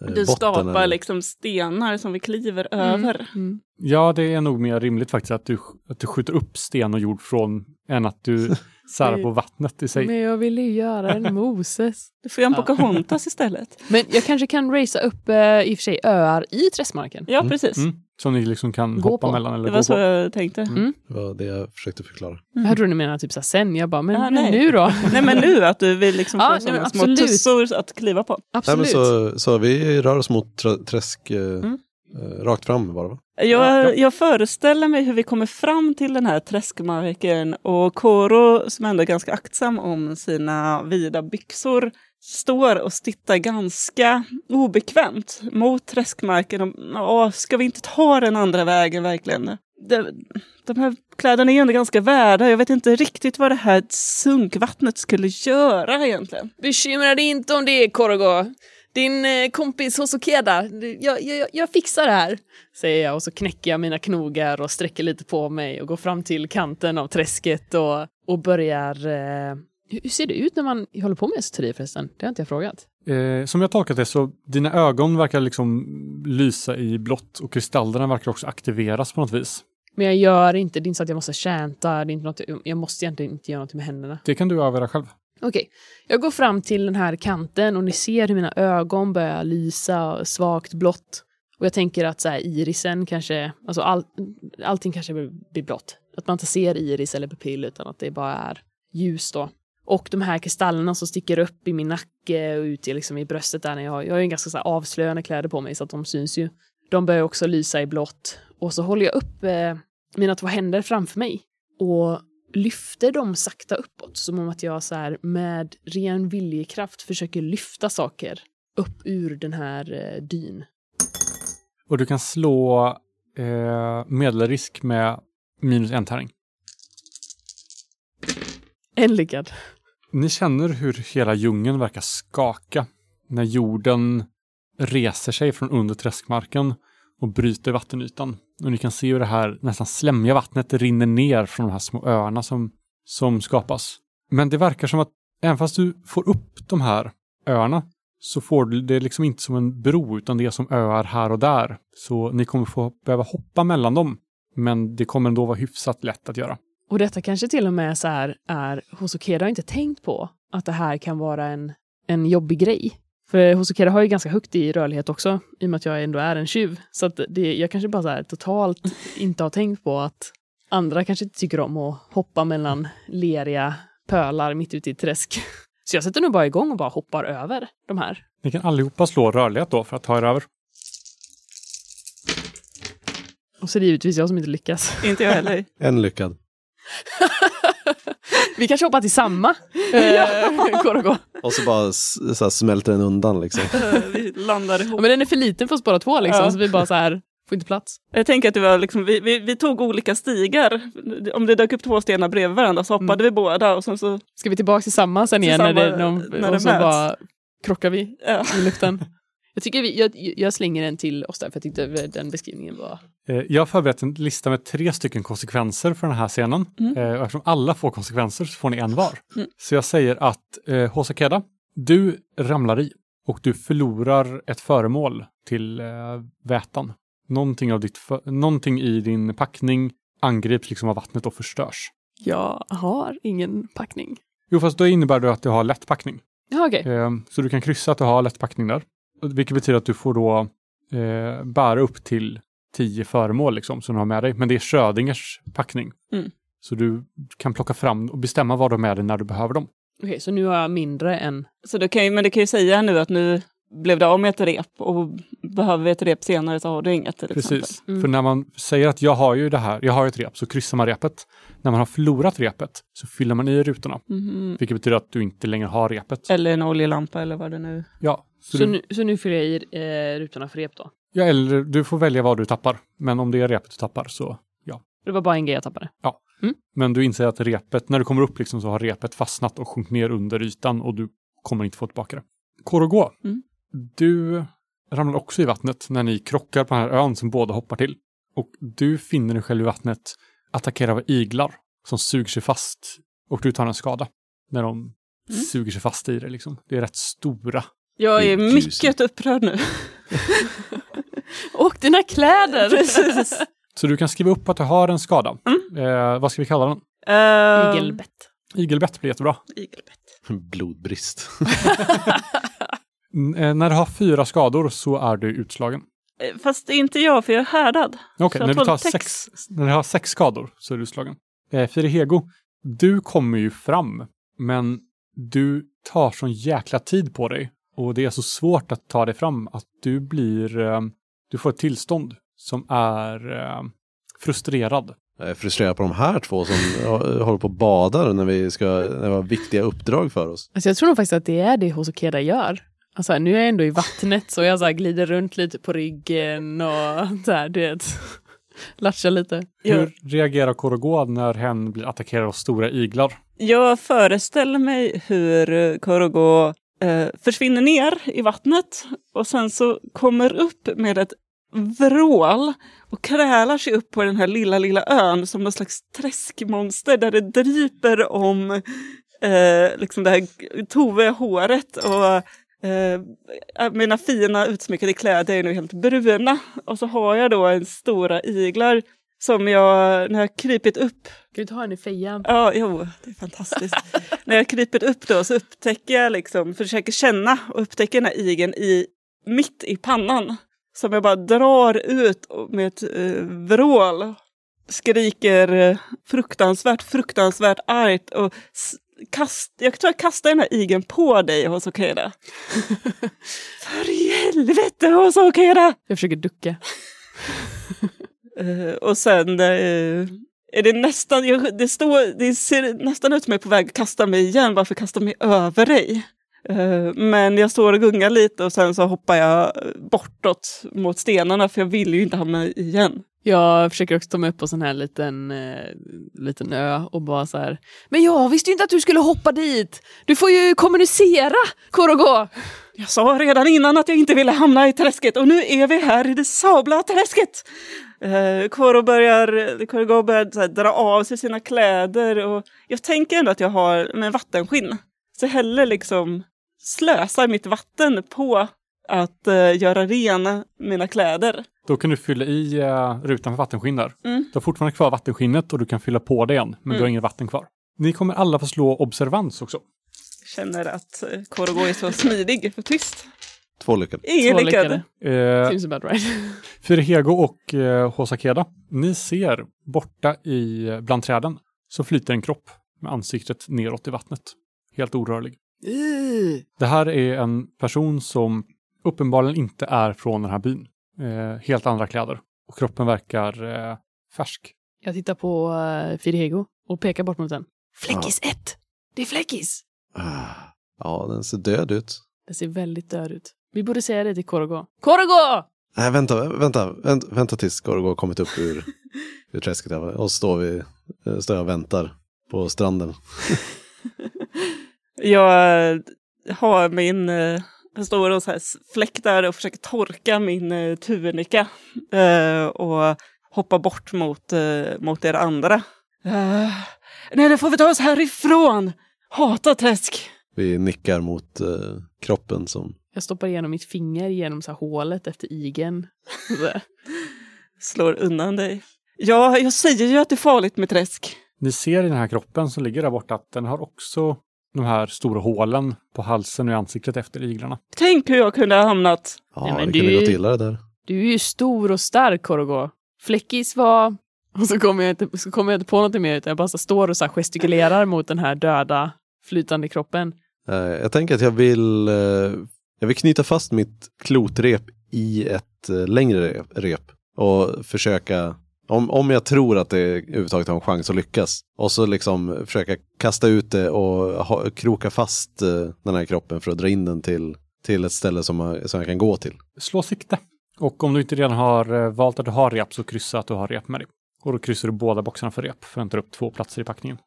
S4: du
S2: botten.
S4: skapar
S2: eller-
S4: liksom stenar som vi kliver över.
S3: Mm.
S1: Ja, det är nog mer rimligt faktiskt att du, att du skjuter upp sten och jord från än att du särar på vattnet i sig.
S3: Men jag ville ju göra en Moses.
S4: Du får göra en. Pocahontas istället.
S3: Men jag kanske kan racea upp eh, i och för sig öar i träskmarken.
S4: Ja,
S2: Mm,
S4: precis.
S1: Mm, som ni liksom kan
S3: Gå
S1: hoppa
S3: på.
S1: mellan eller
S4: Det
S1: gå
S4: var så
S1: på.
S4: jag tänkte.
S3: Mm.
S2: Det var det jag försökte förklara.
S3: Jag trodde ni menade typ så här sen. Jag bara, men,
S4: Ah, nej.
S3: nu då?
S4: Nej men nu att du vill liksom
S3: Ja,
S4: få
S3: nej,
S4: sådana
S3: men
S4: små
S3: absolut.
S4: tussor att kliva på.
S2: Nej,
S3: Absolut.
S2: men så, så vi rör oss mot trä, träsk eh,
S4: Mm.
S2: eh, rakt fram bara va?
S4: Jag,
S1: Ja, ja.
S4: jag föreställer mig hur vi kommer fram till den här träskmarken och Koro som ändå är ganska aktsam om sina vida byxor står och tittar ganska obekvämt mot träskmarken. Och, "Åh, ska vi inte ta den andra vägen verkligen? de, de här kläderna är ändå ganska värda. Jag vet inte riktigt vad det här sunkvattnet skulle göra egentligen.
S3: Bekymra dig inte om det, Korogo. Din eh, kompis Hosokeda, jag, jag, jag fixar det här, säger jag och så knäcker jag mina knogar och sträcker lite på mig och går fram till kanten av träsket och, och börjar... Eh, hur ser det ut när man håller på med esoteri förresten? Det har inte jag frågat.
S1: Eh, som jag tolkat det så dina ögon verkar liksom lysa i blått och kristallerna verkar också aktiveras på något vis.
S3: Men jag gör inte, det är inte så att jag måste chanta, det är inte något, jag måste egentligen inte göra något med händerna.
S1: Det kan du öva själv.
S3: Okej, jag går fram till den här kanten och ni ser hur mina ögon börjar lysa svagt blått. Och jag tänker att så här, irisen kanske, alltså all, allting kanske blir blått. Att man inte ser iris eller pupill utan att det bara är ljus då. Och de här kristallerna som sticker upp i min nacke och ut i, liksom, i bröstet där när jag har, jag har ju ganska så avslöjande kläder på mig så att de syns ju. De börjar också lysa i blått. Och så håller jag upp eh, mina två händer framför mig. Och lyfter dem sakta uppåt, som om att jag så här, med ren viljekraft försöker lyfta saker upp ur den här eh, dyn.
S1: Och du kan slå eh, medelrisk med minus en tärning.
S3: En lyckad.
S1: Ni känner hur hela djungeln verkar skaka när jorden reser sig från under träskmarken och bryter vattenytan. Och ni kan se hur det här nästan slämmiga vattnet rinner ner från de här små öarna som, som skapas. Men det verkar som att även fast du får upp de här öarna så får du det liksom inte som en bro utan det är som öar här och där. Så ni kommer få behöva hoppa mellan dem. Men det kommer ändå vara hyfsat lätt att göra.
S3: Och detta kanske till och med så här är, Hosokeda har inte tänkt på att det här kan vara en, en jobbig grej. För Hosokeda har ju ganska högt i rörlighet också, i och med att jag ändå är en tjuv. Så att det, jag kanske bara så här totalt inte har tänkt på att andra kanske inte tycker om att hoppa mellan leriga pölar mitt ute i ett träsk. Så jag sätter nog bara igång och bara hoppar över de här.
S1: Ni kan allihopa slå rörlighet då för att ta er över.
S3: Och så är det givetvis jag som inte lyckas.
S4: Inte jag heller.
S2: En lyckad.
S3: Vi kanske hoppar till samma eh, Korogo.
S2: Och så bara så här smälter den undan liksom.
S4: vi landar
S3: Ja,
S4: ihop.
S3: men den är för liten för oss båda två liksom,
S4: Ja.
S3: så vi bara så här, får inte plats.
S4: Jag tänker att det var liksom, vi, vi, vi tog olika stigar. Om det dök upp två stenar bredvid varandra så hoppade vi båda och sen så,
S3: Ska vi tillbaka till samma sen igen när det, när de,
S4: när det
S3: och så
S4: möts.
S3: bara krockar vi
S4: ja.
S3: i luften? Jag, tycker vi, jag, jag slänger den till oss där, för jag tyckte den beskrivningen var...
S1: Eh, Jag har förberett en lista med tre stycken konsekvenser för den här scenen.
S4: Mm.
S1: Eh, Och eftersom alla får konsekvenser så får ni en var.
S4: Mm.
S1: Så jag säger att eh, Hosakeda, du ramlar i och du förlorar ett föremål till eh, vätan. Någonting, av ditt för, någonting i din packning angrips liksom av vattnet och förstörs.
S3: Jag har ingen packning.
S1: Jo, fast då innebär det att du har lätt packning.
S3: Ja, okej.
S1: Eh, Så du kan kryssa att du har lätt packning där. Vilket betyder att du får då eh, bära upp till tio föremål liksom, som du har med dig. Men det är Schrödingers packning.
S4: Mm.
S1: Så du kan plocka fram och bestämma vad du har med dig när du behöver dem.
S3: Okej, så nu har jag mindre än...
S4: Så du kan ju, men du kan ju säga nu att nu blev det av med ett rep och behöver vi ett rep senare så har du inget till exempel.
S1: Precis.
S3: Mm.
S1: För när man säger att jag har ju det här, jag har ett rep, så kryssar man repet. När man har förlorat repet så fyller man i rutorna.
S4: Mhm.
S1: Vilket betyder att du inte längre har repet.
S4: Eller en oljelampa eller vad det nu
S1: Ja, så
S3: Så,
S1: du,
S3: nu, så nu fyller jag i eh, rutorna för rep då?
S1: ja, eller du får välja vad du tappar. Men om det är repet du tappar så ja.
S3: Det var bara en grej jag tappade.
S1: Men du inser att repet, när du kommer upp liksom så har repet fastnat och sjunkit ner under ytan och du kommer inte få tillbaka det. Korogo,
S4: Mm.
S1: du ramlar också i vattnet när ni krockar på den här ön som båda hoppar till. Och du finner dig själv i vattnet attackerad av iglar som suger sig fast och du tar en skada när de
S4: Mm.
S1: suger sig fast i det. Liksom. Det är rätt stora.
S4: Jag är mycket upprörd nu.
S3: Och dina kläder!
S4: Precis.
S1: Så du kan skriva upp att du har en skada.
S4: Mm.
S1: Eh, vad ska vi kalla den?
S4: Uh,
S3: Igelbett.
S1: Igelbett blir jättebra.
S4: Igelbett.
S2: Blodbrist.
S1: Eh, när du har fyra skador så är du utslagen.
S4: Eh, Fast det är inte jag, för jag är härdad.
S1: Okej,
S4: Så
S1: när,
S4: jag
S1: du tar
S4: tål
S1: sex, när du har sex skador så är du utslagen. Eh, Firehego, du kommer ju fram, men du tar sån jäkla tid på dig och det är så svårt att ta dig fram att du blir, eh, du får ett tillstånd som är eh, frustrerad.
S2: Jag är frustrerad på de här två som håller på och badar när vi, ska, när vi har viktiga uppdrag för oss.
S3: Alltså jag tror nog faktiskt att det är det Hosokeda gör. Alltså nu är jag ändå i vattnet så jag så här glider runt lite på ryggen och så här, du vet. Latcha lite.
S1: Hur reagerar Korogod när hen blir attackerad av stora iglar?
S4: Jag föreställer mig hur Korogo eh, försvinner ner i vattnet och sen så kommer upp med ett vrål och krälar sig upp på den här lilla, lilla ön som någon slags träskmonster där det dryper om eh, liksom det här Tove-håret och Eh, äh, mina fina utsmyckade kläder är nu helt bruna. Och så har jag då en stora iglar som jag, när jag krypit upp... Kan
S3: du ta en i fejan?
S4: Ja, jo, det är fantastiskt. när jag krypit upp då så upptäcker jag liksom, försöker känna och upptäcker den här igen i, mitt i pannan. Som jag bara drar ut med ett eh, vrål. Skriker eh, fruktansvärt, fruktansvärt argt och kast, jag tror jag kastar den här igen på dig Hosokeda. För i helvete Hosokeda!
S3: Jag försöker ducka.
S4: uh, och sen uh, är det nästan, jag, det, står, det ser nästan ut som jag är på väg att kasta mig igen. Varför kasta mig över dig? Uh, men jag står och gungar lite och sen så hoppar jag bortåt mot stenarna för jag vill ju inte hamna igen.
S3: Jag försöker också ta mig upp på sån här liten, eh, liten ö och bara så här. Men jag visste ju inte att du skulle hoppa dit! Du får ju kommunicera, Korogo!
S4: Jag sa redan innan att jag inte ville hamna i träsket och nu är vi här i det sabla träsket! Eh, Koro börjar, Korogo börjar här, dra av sig sina kläder och jag tänker ändå att jag har med vattenskinn. Så jag hellre liksom slösar mitt vatten på att uh, göra rena mina kläder.
S1: Då kan du fylla i uh, rutan för vattenskinn där. Mm. Du har fortfarande kvar vattenskinnet och du kan fylla på det igen, men mm. du har mm. inget vatten kvar. Ni kommer alla få slå observans också.
S4: Jag känner att uh, Korogo är så smidig och tyst.
S2: Två lyckade.
S4: Ingen Två lyckade.
S3: Uh, Seems about right.
S1: Firehego och Hosakeda, ni ser borta i, bland träden så flyter en kropp med ansiktet neråt i vattnet. Helt orörlig. Uh. Det här är en person som uppenbarligen inte är från den här byn. Eh, helt andra kläder. Och kroppen verkar eh, färsk.
S3: Jag tittar på uh, Firihego och pekar bort mot den. Fläckis 1! Ja. Det är Fläckis!
S2: Ah. Ja, den ser död ut.
S3: Den ser väldigt död ut. Vi borde säga det till Korogo. Korogo!
S2: Nej, vänta, vänta, vänta, vänta tills Korogo har kommit upp ur, ur träsket. Och står vi, eh, står jag och väntar på stranden.
S4: jag har min jag står och så här fläktar och försöker torka min eh, tunika eh, och hoppar bort mot, eh, mot er andra. Nej, nu får vi ta oss härifrån! Hata träsk!
S2: Vi nickar mot eh, kroppen som...
S3: Jag stoppar igenom mitt finger genom så här hålet efter igen.
S4: Slår undan dig. Ja, jag säger ju att det är farligt med träsk.
S1: Ni ser i den här kroppen som ligger där borta att den har också de här stora hålen på halsen och i ansiktet efter iglarna.
S4: Tänk hur jag kunde ha hamnat.
S2: Ja, Nej, men det kunde gått illa det där.
S3: Du är ju stor och stark, Korogo. Fläckis var... Och så kommer jag inte, så kommer jag inte på något mer, utan jag bara står och så gestikulerar mot den här döda, flytande kroppen.
S2: Uh, jag tänker att jag vill, uh, jag vill knyta fast mitt klotrep i ett uh, längre rep och försöka om, om jag tror att det överhuvudtaget har en chans att lyckas. Och så liksom försöka kasta ut det och ha, kroka fast uh, den här kroppen för att dra in den till, till ett ställe som, man, som jag kan gå till.
S1: Slå sikte. Och om du inte redan har valt att du har rep så kryssa att du har rep med dig. Och då kryssar du båda boxarna för rep för att ta upp två platser i packningen.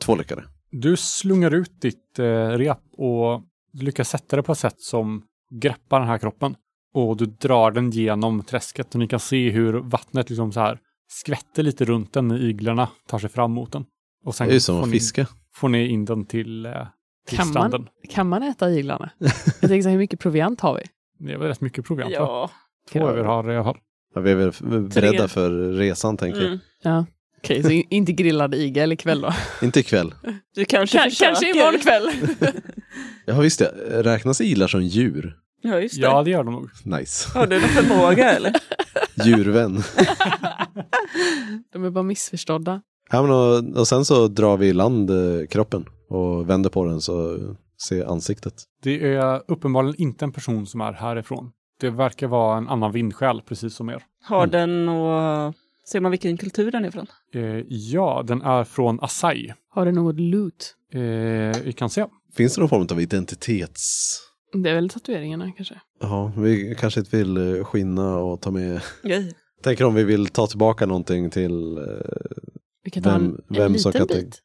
S2: Två lyckade.
S1: Du slungar ut ditt rep och du lyckas sätta det på ett sätt som greppar den här kroppen och du drar den genom träsket och ni kan se hur vattnet liksom så här skvätter lite runt den när iglarna tar sig fram mot den.
S2: Och sen det är som att fiska.
S1: Får ni in den till, eh, till
S3: kan
S1: stranden.
S3: Man, kan man äta iglarna? Jag tänker så här, hur mycket proviant har vi?
S1: Det är väl rätt mycket proviant
S4: ja.
S1: Två över har i alla fall.
S2: Ja, vi är väl beredda för resan tänker mm.
S3: jag. Ja. Okej, så inte grillad igel ikväll då?
S2: inte ikväll.
S4: Du kanske K
S3: Kanske imorgon kväll.
S2: ja visst ja, räknas iglar som djur?
S4: Ja, just det.
S1: Ja, det gör de nog.
S2: Nice.
S4: Har du någon förmåga eller?
S2: Djurvän.
S3: de är bara missförstådda.
S2: Ja, men och, och sen så drar vi i land eh, kroppen och vänder på den så ser ansiktet.
S1: Det är uppenbarligen inte en person som är härifrån. Det verkar vara en annan vindsjäl, precis som er.
S4: Har mm. den och ser man vilken kultur den är från?
S1: Eh, ja, den är från Asai.
S3: Har den något loot?
S1: Eh, vi kan se.
S2: Finns det någon form av identitets
S3: Det är väl tatueringarna kanske.
S2: Ja, vi kanske inte vill eh, skinna och ta med.
S4: Nej.
S2: Tänker om vi vill ta tillbaka någonting till eh,
S3: Vi kan ta
S2: Vem-
S3: en,
S2: vem
S3: en
S2: som
S3: liten
S2: kan
S3: bit.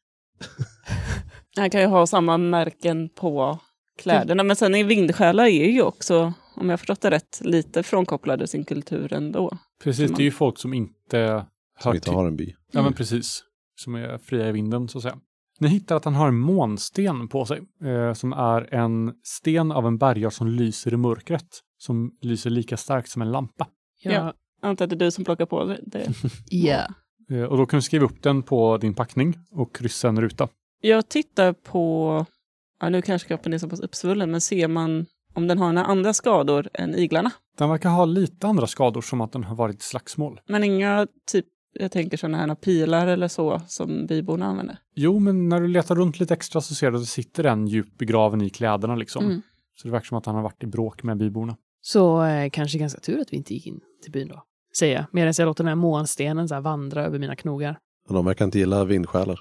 S4: Han kan ju ha samma märken på kläderna. Men sen är vindsjälar är ju också, om jag har förstått det rätt, lite frånkopplade sin kultur ändå.
S1: Precis, det är ju folk som inte hör
S2: som inte
S1: till.
S2: har en by.
S1: Ja, men precis. Som är fria i vinden, så att säga. Ni hittar att han har en månsten på sig, eh, som är en sten av en bergart som lyser i mörkret, som lyser lika starkt som en lampa.
S3: Ja.
S4: Ja. Jag antar att det är du som plockar på det-.
S3: Ja.
S1: Eh, och då kan du skriva upp den på din packning och kryssa en ruta.
S4: Jag tittar på, ja, nu kanske kroppen är så pass uppsvullen, men ser man om den har några andra skador än iglarna?
S1: Den verkar ha lite andra skador, som att den har varit i slagsmål.
S4: Men inga, typ, jag tänker sådana här pilar eller så som byborna använder.
S1: Jo, men när du letar runt lite extra så ser du att det sitter en djupt begraven i kläderna liksom.
S3: Mm.
S1: Så det verkar som att han har varit i bråk med byborna.
S3: Så eh, kanske ganska tur att vi inte gick in till byn då. Säger jag. Medan jag låter den här månstenen så här vandra över mina knogar.
S2: De verkar inte gilla vindsjälar.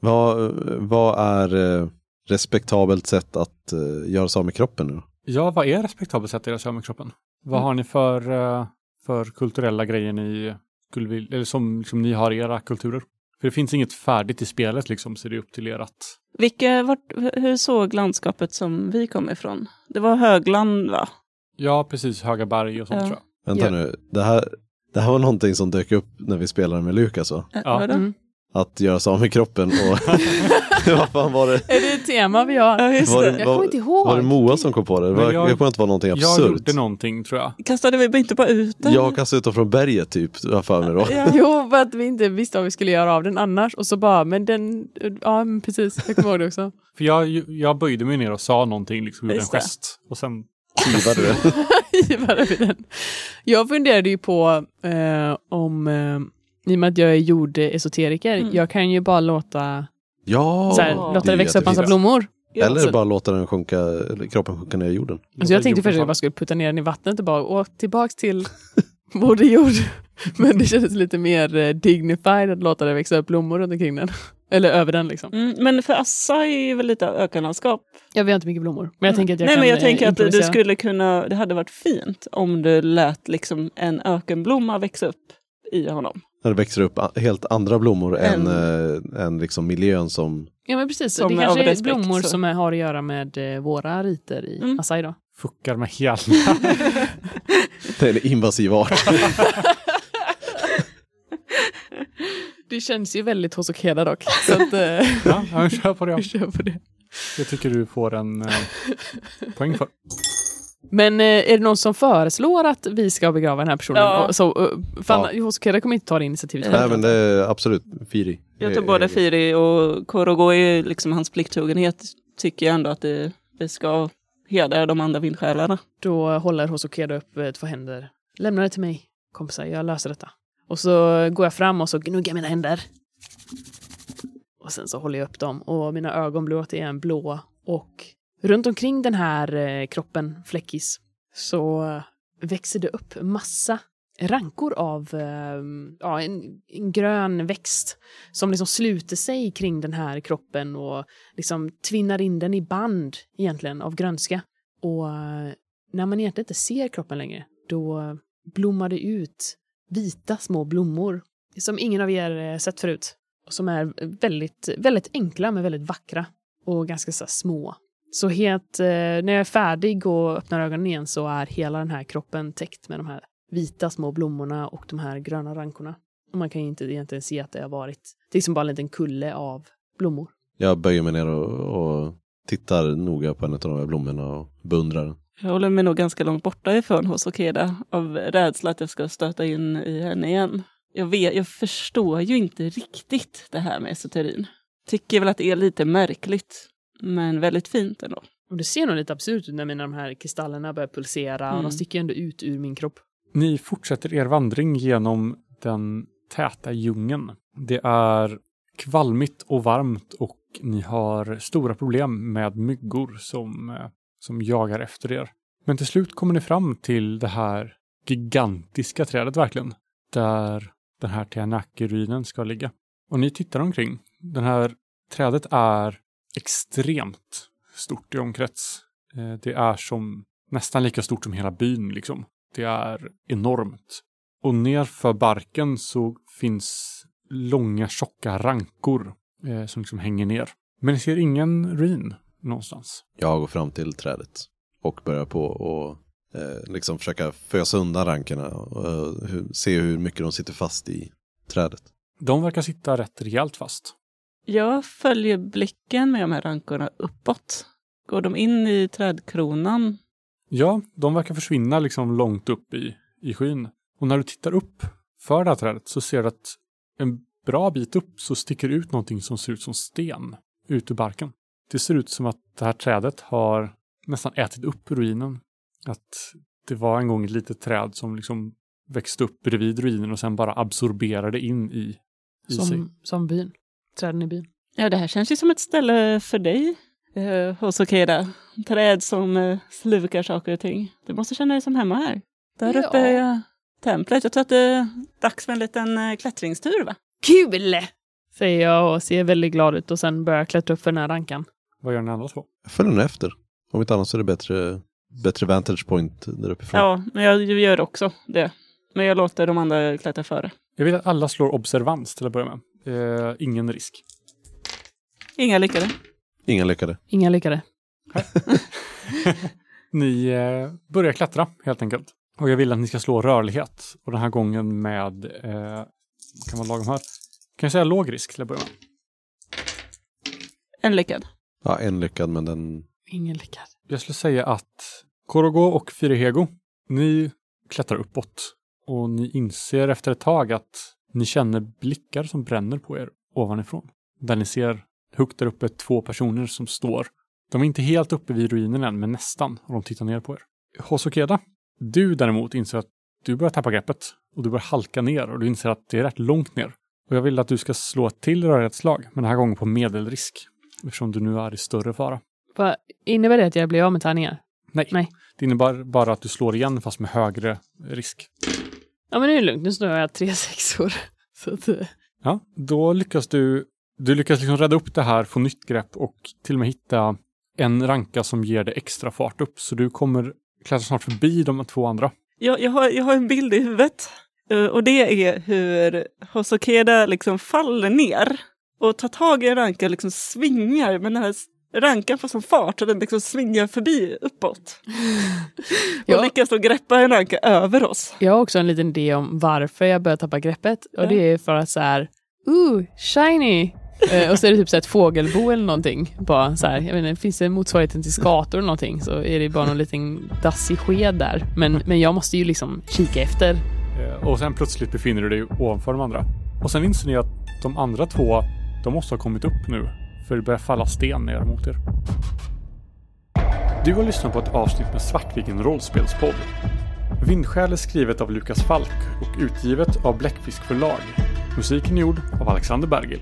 S2: Vad, vad är eh, respektabelt sätt att eh, göra sig av med kroppen nu?
S1: Ja, vad är respektabelt sätt att göra kroppen? Vad har ni för, eh, för kulturella grejer ni skulle vilja, eller som, som ni har i era kulturer? För det finns inget färdigt i spelet liksom, så det är upp till er att...
S4: Vilka, vart, hur såg landskapet som vi kom ifrån? Det var högland va?
S1: Ja, precis, höga berg och sånt
S4: Ja.
S1: tror jag.
S2: Vänta
S3: Ja.
S2: nu, det här, det här var någonting som dök upp när vi spelade med Lukas va?
S1: Ja.
S3: Mm.
S2: Att göra sig av med kroppen och vad fan var det?
S3: Är det ett tema vi har?
S4: Ja, just
S2: Var
S4: det.
S2: det-
S3: Jag kommer inte ihåg.
S2: Var det Moa som kom på det? Var,
S1: jag-
S2: jag kommer inte vara någonting
S1: Jag
S2: absurt.
S1: gjorde någonting tror jag.
S4: Kastade vi inte bara ut den?
S2: Jag kastade ut dem från berget typ, jag för mig då.
S4: Ja.
S3: Jo, för att vi inte visste vad vi skulle göra av den annars. Och så bara, men den, ja men precis, jag kommer ihåg det också.
S1: För jag, jag böjde mig ner och sa någonting, liksom gjorde en gest. Och sen,
S2: Kivade det.
S3: Givare vid den. Jag funderade ju på eh, om, eh, i och med att jag är jordesoteriker,
S4: Mm.
S3: jag kan ju bara låta,
S2: Ja!
S3: så här,
S4: det
S3: låta det
S2: är
S3: växa upp massa blommor.
S4: Ja,
S2: Eller
S3: så-
S2: bara låta den sjunka, kroppen sjunka ner i jorden.
S3: Alltså jag tänkte först att jag bara skulle putta ner den i vattnet och bara åka tillbaks till Moder Jord. Men det kändes lite mer eh, dignified att låta det växa upp blommor runt omkring den. Eller över den liksom.
S4: Mm, men för Assa är ju väl lite ökenlandskap.
S3: Jag vet inte mycket blommor. Men jag tänker att jag
S4: Nej,
S3: kan
S4: men jag
S3: eh,
S4: tänker att du skulle kunna, det hade varit fint om du lät liksom en ökenblomma växa upp i honom.
S2: När det växer upp helt andra blommor än,
S4: En-
S2: äh, än liksom miljön som...
S3: Ja men precis,
S4: Som
S3: det kanske är
S4: respekt,
S3: blommor
S4: så.
S3: som är, har att göra med eh, våra riter i
S4: Mm.
S3: Assai då.
S1: Fuckar med hela...
S2: Det är en invasiv art.
S3: Det känns ju väldigt Hosokeda dock. Så att, eh,
S1: ja, ja, men kör på det.
S3: vi kör på det.
S1: Jag tycker du får en eh, poäng för.
S3: Men eh, är det någon som föreslår att vi ska begrava den här personen?
S4: Ja.
S3: Och, så, eh, fan, Hosokeda kommer inte ta det initiativet
S2: Nej
S3: själv.
S2: men det är absolut Firi.
S4: Jag tror både Firi och Korogo är liksom hans plikttrogenhet tycker jag ändå att det, det ska hedra de andra vindsjälarna.
S3: Då håller Hosokeda upp eh, två händer. Lämna det till mig, kompisar. Jag löser detta. Och så går jag fram och så gnuggar mina händer. Och sen så håller jag upp dem och mina ögon blir återigen blå. Och runt omkring den här eh, kroppen, fläckis, så växer det upp massa rankor av ehm, ja, en, en grön växt som liksom sluter sig kring den här kroppen och liksom tvinnar in den i band egentligen av grönska. Och eh, när man egentligen inte ser kroppen längre, då blommar det ut vita små blommor som ingen av er eh, sett förut. Och som är väldigt, väldigt enkla men väldigt vackra och ganska så små. Så helt, eh, när jag är färdig och öppnar ögonen igen så är hela den här kroppen täckt med de här vita små blommorna och de här gröna rankorna. Och man kan ju inte egentligen se att det har varit, det är som bara en liten kulle av blommor.
S2: Jag böjer mig ner och, och tittar noga på en av de här blommorna och beundrar den.
S4: Jag håller mig nog ganska långt borta ifrån Hosokeda av rädsla att jag ska stöta in i henne igen. Jag, vet, jag förstår ju inte riktigt det här med esoterin. Tycker väl att det är lite märkligt, men väldigt fint ändå.
S3: Och det ser nog lite absurt ut när mina de här kristallerna börjar pulsera och
S4: Mm.
S3: de sticker ju ändå ut ur min kropp.
S1: Ni fortsätter er vandring genom den täta djungeln. Det är kvalmigt och varmt och ni har stora problem med myggor som, eh, som jagar efter er. Men till slut kommer ni fram till det här gigantiska trädet verkligen. Där den här Tianaki-ruinen ska ligga. Och ni tittar omkring. Det här trädet är extremt stort i omkrets. Eh, det är som nästan lika stort som hela byn liksom. Det är enormt. Och nerför barken så finns långa tjocka rankor eh, som liksom hänger ner. Men ni ser ingen ruin någonstans.
S2: Jag går fram till trädet och börjar på och eh, liksom försöka fösa undan rankerna och eh, se hur mycket de sitter fast i trädet.
S1: De verkar sitta rätt rejält fast.
S4: Jag följer blicken med de här rankorna uppåt. Går de in i trädkronan?
S1: Ja, de verkar försvinna liksom långt upp i, i skyn. Och när du tittar upp för det här trädet så ser du att en bra bit upp så sticker ut någonting som ser ut som sten ut ur barken. Det ser ut som att det här trädet har nästan ätit upp ruinen. Att det var en gång ett litet träd som liksom växte upp bredvid ruinen och sen bara absorberade in i, i sig.
S3: Som, som byn. Träden i byn.
S4: Ja, det här känns ju som ett ställe för dig, eh, hos Okeda. Träd som eh, slukar saker och ting. Du måste känna dig som hemma här. Där
S3: Ja.
S4: uppe är templet. Jag tror att det är dags för en liten eh, klättringstur, va?
S3: Kul! Säger jag och ser väldigt glad ut och sen börjar klättra upp för den här rankan.
S1: Vad gör ni andra två?
S2: Jag följer efter. Om inte annat så är det bättre, bättre vantage point där uppifrån.
S4: Ja, men jag gör också det. Men jag låter de andra klättra före.
S1: Jag vill att alla slår observans till att börja med. Eh, ingen risk.
S4: Inga lyckade.
S2: Ingen lyckade.
S3: Inga lyckade.
S1: Ni eh, börjar klättra helt enkelt. Och jag vill att ni ska slå rörlighet. Och den här gången med, eh, kan vara lagom här. Kan jag säga låg risk till att börja med?
S4: En lyckad.
S2: Ja, en lyckad men den...
S3: Ingen lyckad.
S1: Jag skulle säga att Korogo och Firehego, ni klättrar uppåt. Och ni inser efter ett tag att ni känner blickar som bränner på er ovanifrån. Där ni ser högt där uppe två personer som står. De är inte helt uppe vid ruinen än, men nästan. Och de tittar ner på er. Hosokeda, du däremot inser att du börjar tappa greppet. Och du börjar halka ner och du inser att det är rätt långt ner. Och jag vill att du ska slå ett till rörlighetsslag, men den här gången på medelrisk. Eftersom du nu är i större fara.
S3: Vad innebär det att jag blir av med tärningar?
S1: Nej.
S3: Nej.
S1: Det innebär bara att du slår igen fast med högre risk.
S3: Ja men nu är det lugnt, nu står jag tre sexor. Så att, eh,
S1: Ja, då lyckas du, du lyckas liksom rädda upp det här, få nytt grepp och till och med hitta en ranka som ger dig extra fart upp. Så du kommer klättra snart förbi de två andra.
S4: Jag, jag, har, jag har en bild i huvudet. eh, Och det är hur Hosokeda liksom faller ner och tar tag i en ranka och liksom svingar. Men den här rankan får sån fart och den liksom svingar förbi uppåt. Och
S3: Ja.
S4: lyckas då greppa en ranka över oss.
S3: jag har också en liten idé om varför jag börjar tappa greppet. Och
S4: Ja.
S3: det är för att så här, ooh, shiny! Eh, och så är det typ så här ett fågelbo eller någonting. Bara så här, jag inte, finns det motsvarigheten till skator eller någonting så är det bara någon liten dassig sked där. Men, men jag måste ju liksom kika efter.
S1: Eh, Och sen plötsligt befinner du dig ovanför de andra. Och sen inser ni att de andra två, de måste ha kommit upp nu. För det börjar falla sten ner mot er. Du har lyssnat på ett avsnitt med Svartviken rollspelspodd. Vindskäl är skrivet av Lukas Falk och utgivet av Bläckfisk förlag. Musiken är gjord av Alexander Bergil.